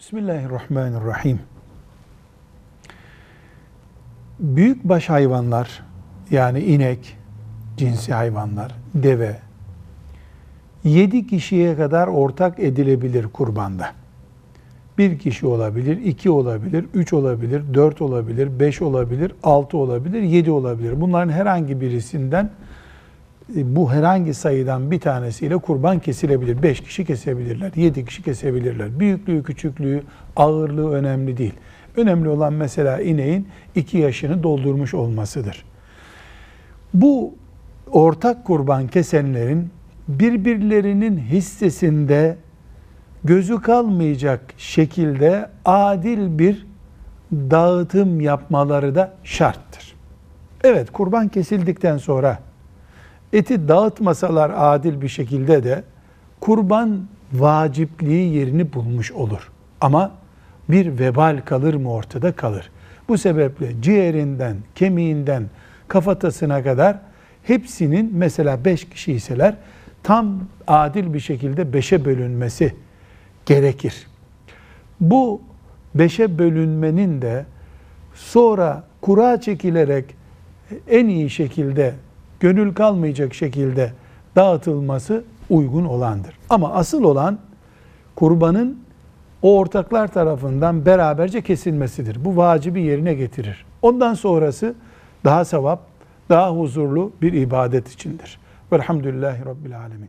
Bismillahirrahmanirrahim. Büyük baş hayvanlar yani inek, cinsi hayvanlar, deve, yedi kişiye kadar ortak edilebilir kurbanda. Bir kişi olabilir, iki olabilir, üç olabilir, dört olabilir, beş olabilir, altı olabilir, yedi olabilir. Bunların herhangi birisinden bu herhangi sayıdan bir tanesiyle kurban kesilebilir. Beş kişi kesebilirler, yedi kişi kesebilirler. Büyüklüğü, küçüklüğü, ağırlığı önemli değil. Önemli olan mesela ineğin iki yaşını doldurmuş olmasıdır. Bu ortak kurban kesenlerin birbirlerinin hissesinde gözü kalmayacak şekilde adil bir dağıtım yapmaları da şarttır. Evet kurban kesildikten sonra eti dağıtmasalar adil bir şekilde de kurban vacipliği yerini bulmuş olur. Ama bir vebal kalır mı ortada kalır. Bu sebeple ciğerinden, kemiğinden, kafatasına kadar hepsinin mesela beş kişi iseler tam adil bir şekilde beşe bölünmesi gerekir. Bu beşe bölünmenin de sonra kura çekilerek en iyi şekilde gönül kalmayacak şekilde dağıtılması uygun olandır. Ama asıl olan kurbanın o ortaklar tarafından beraberce kesilmesidir. Bu vacibi yerine getirir. Ondan sonrası daha sevap, daha huzurlu bir ibadet içindir. Velhamdülillahi Rabbil Alemin.